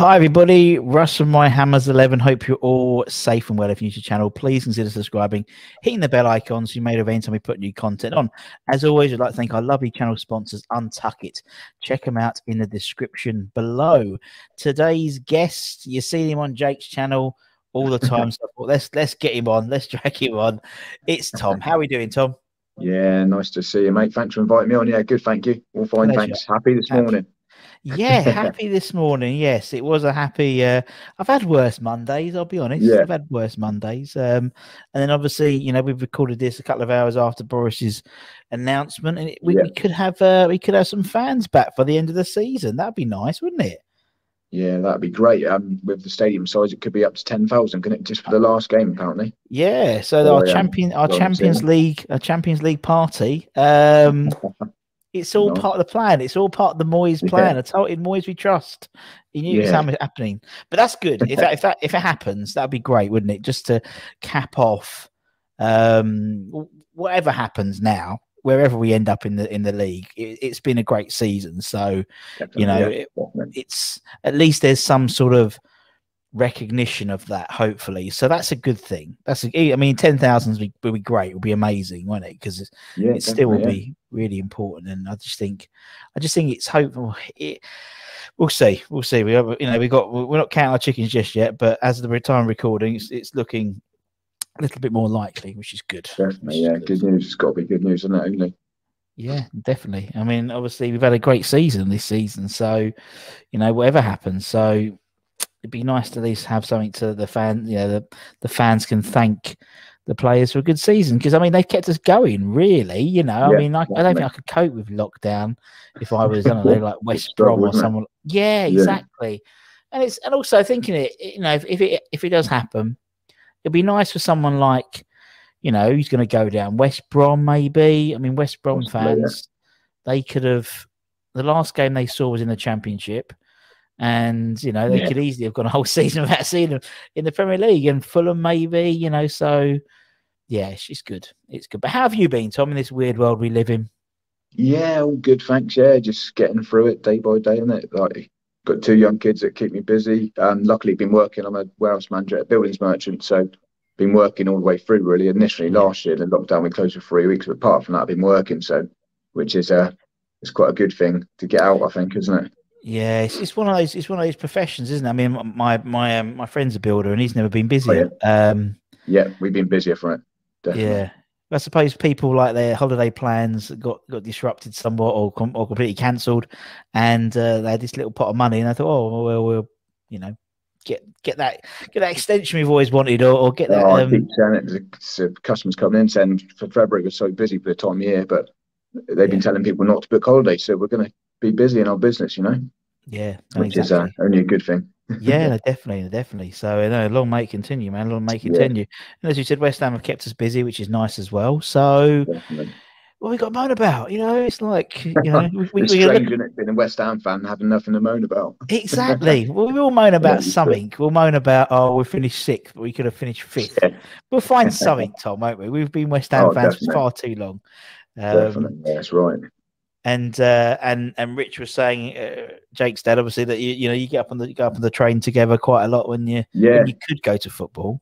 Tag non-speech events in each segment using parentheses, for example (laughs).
Hi, everybody. Russ from My Hammers 11. Hope you're all safe and well. If you're new to the channel, please consider subscribing, hitting the bell icon so you may event time we put new content on. As always, I'd like to thank our lovely channel sponsors, Untuck It. Check them out in the description below. Today's guest, you see him on Jake's channel all the (laughs) time. so let's let's get him on. Let's drag him on. It's Tom. How are we doing, Tom? Yeah, nice to see you, mate. Thanks for inviting me on. Yeah, good. Thank you. All fine. Pleasure. Thanks. Happy this Happy. morning. Yeah, happy this morning. Yes, it was a happy. Uh, I've had worse Mondays. I'll be honest. Yeah. I've had worse Mondays. Um, and then obviously, you know, we've recorded this a couple of hours after Boris's announcement, and it, we, yeah. we, could have uh, we could have some fans back for the end of the season. That'd be nice, wouldn't it? Yeah, that'd be great. Um, with the stadium size, it could be up to ten thousand, can it? Just for the last game, apparently. Yeah. So oh, our champion, our Champions League, our Champions League party. Um, (laughs) It's all no. part of the plan. It's all part of the Moyes plan. Yeah. I told him Moyes we trust. He knew yeah. it was happening, but that's good. if that, if that if it happens, that'd be great, wouldn't it? Just to cap off um, whatever happens now, wherever we end up in the in the league. It, has been a great season, so Definitely, you know yeah. it, it's at least there's some sort of recognition of that hopefully. So that's a good thing. That's a, i mean 10,000 would be great. It would be amazing wouldn't it? Because yeah, it still will yeah. be really important. And i just think i just think it's hopeful oh, it, we'll see. We'll see. We have you know we got we're not counting our chickens just yet but as the time recording it's, it's looking a little bit more likely which is good. Definitely yeah good. good news. It's got to be good news isn't it only yeah, definitely. I mean, obviously, we've had a great season this season, so you know, whatever happens. So it'd be nice to at least have something to the fans. You know, the, the fans can thank the players for a good season because I mean they've kept us going. Really, you know, yeah, I mean, I, I, don't think I could cope with lockdown if I was, I don't know, like (laughs) West Brom or someone. Yeah, exactly. Yeah. And it's and also thinking it, you know, if, if it if it does happen, it'd be nice for someone like, you know, who's going to go down West Brom maybe. I mean, West Brom fans, yeah. they could have. The last game they saw was in the Championship and you know they yeah. could easily have gone a whole (laughs) season without seeing them in the Premier League and Fulham maybe you know so yeah it's good. It's good. But how have you been Tom in this weird world we live in? Yeah all good thanks. Yeah just getting through it day by day and it? Like got two young kids that keep me busy. Um luckily been working. I'm a warehouse manager at a buildings merchant so been working all the way through really. Initially last year the lockdown we closed for three weeks but apart from that I've been working so which is a it's quite a good thing to get out I think isn't it yeah, it's, it's one of those it's one of those professions, isn't it? I mean, my my um, my friend's a builder and he's never been busier. Oh, yeah. Um, yeah, we've been busier for it. Definitely. Yeah, I suppose people like their holiday plans got got disrupted somewhat or com- or completely cancelled, and uh, they had this little pot of money, and I thought, oh well, we'll you know get get that get that extension we've always wanted, or, or get that. Oh, um... I keep saying it. The customers coming in saying for February we're so busy for the time of year, but they've yeah. been telling people not to book holidays, so we're going to be busy in our business, you know. Yeah, which exactly. is uh, only a good thing. yeah, (laughs) definitely, definitely. So, no, long may continue, man. Long may continue. Yeah. And as you said, West Ham have kept us busy, which is nice as well. So, definitely. what we got to moan about? You know, it's like you know, we, it's we, strange, look... it, being a West Ham fan having nothing to moan about. exactly. (laughs) well, we all moan about yeah, something. We'll moan about oh, we finished sixth, but we could have finished fifth. Yeah. We'll find (laughs) something, Tom, won't we? We've been West Ham oh, fans definitely. for far too long. Um, definitely, that's right and uh, and and Rich was saying, uh, Jake's dad, obviously that you you know you get up on the you go up on the train together quite a lot when you yeah when you could go to football.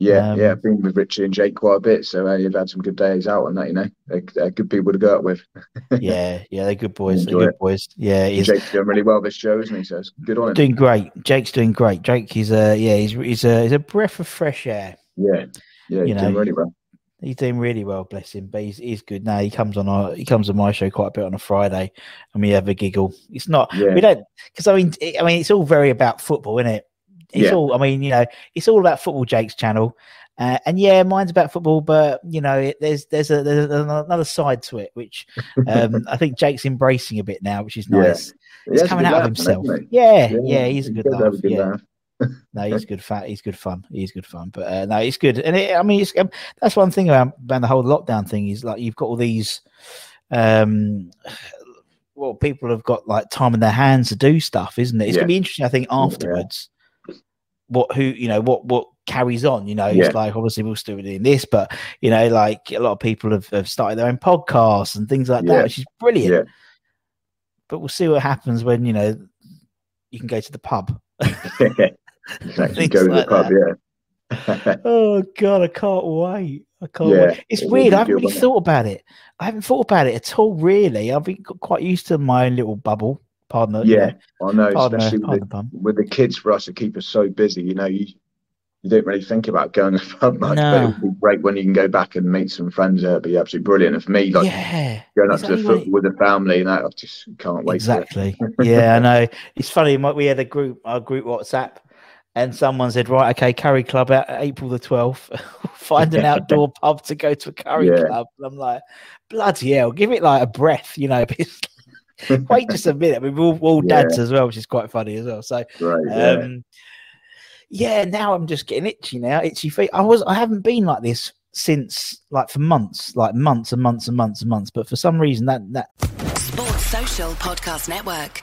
Yeah, um, yeah, I've been with Richie and Jake quite a bit, so uh, you've had some good days out on that. You know, they're, they're good people to go out with. (laughs) yeah, yeah, they're good boys. They're good it. boys. Yeah, he's Jake's doing really well this show, isn't he? So it's good on him. Doing great. Jake's doing great. Jake, he's a yeah, he's he's a he's a breath of fresh air. Yeah, yeah, he's you know, doing really well. He's doing really well, bless him. But he's, he's good now. He comes on our he comes on my show quite a bit on a Friday, and we have a giggle. It's not yeah. we don't because I mean I mean it's all very about football, isn't it? It's yeah. all I mean you know it's all about football. Jake's channel, Uh, and yeah, mine's about football, but you know, it, there's there's a there's another side to it, which um, (laughs) I think Jake's embracing a bit now, which is nice. Yeah. He's coming out of himself. Yeah, yeah, he's a good laugh. A good yeah. Laugh. No, he's good fat. He's good fun. He's good fun. But uh, no, he's good. And it, I mean, it's, um, that's one thing about, about the whole lockdown thing is like you've got all these, um, well, people have got like time in their hands to do stuff, isn't it? It's yeah. gonna be interesting. I think afterwards, yeah. what who you know what what carries on. You know, yeah. it's like obviously we're still be doing this, but you know, like a lot of people have, have started their own podcasts and things like that, which is brilliant. But we'll see what happens when you know you can go to the pub. (laughs) Exactly. Go to like the pub, yeah. (laughs) oh god, I can't wait. I can't yeah, wait. It's it weird. I haven't really thought about it. I haven't thought about it at all, really. I've been quite used to my own little bubble. Pardon the, yeah, you know, I know, pardon especially with, the, with, the, kids for us to keep us so busy. You know, you you don't really think about going to the pub (laughs) much, no. but it would be great when you can go back and meet some friends there. It'd be absolutely brilliant. And for me, like yeah, going up to the foot with the family and that, I just can't wait. Exactly. (laughs) yeah, I know. It's funny. We had a group, our group WhatsApp, and someone said, right, okay, curry club out April the 12th. (laughs) Find an outdoor (laughs) pub to go to a curry yeah. club. And I'm like, bloody hell, give it like a breath, you know. (laughs) Wait just a minute. I mean, we're all, we're all yeah. dads as well, which is quite funny as well. So, right, yeah. Um, yeah, now I'm just getting itchy now, itchy feet. I was, I haven't been like this since like for months, like months and months and months and months. But for some reason, that that Sports Social Podcast Network.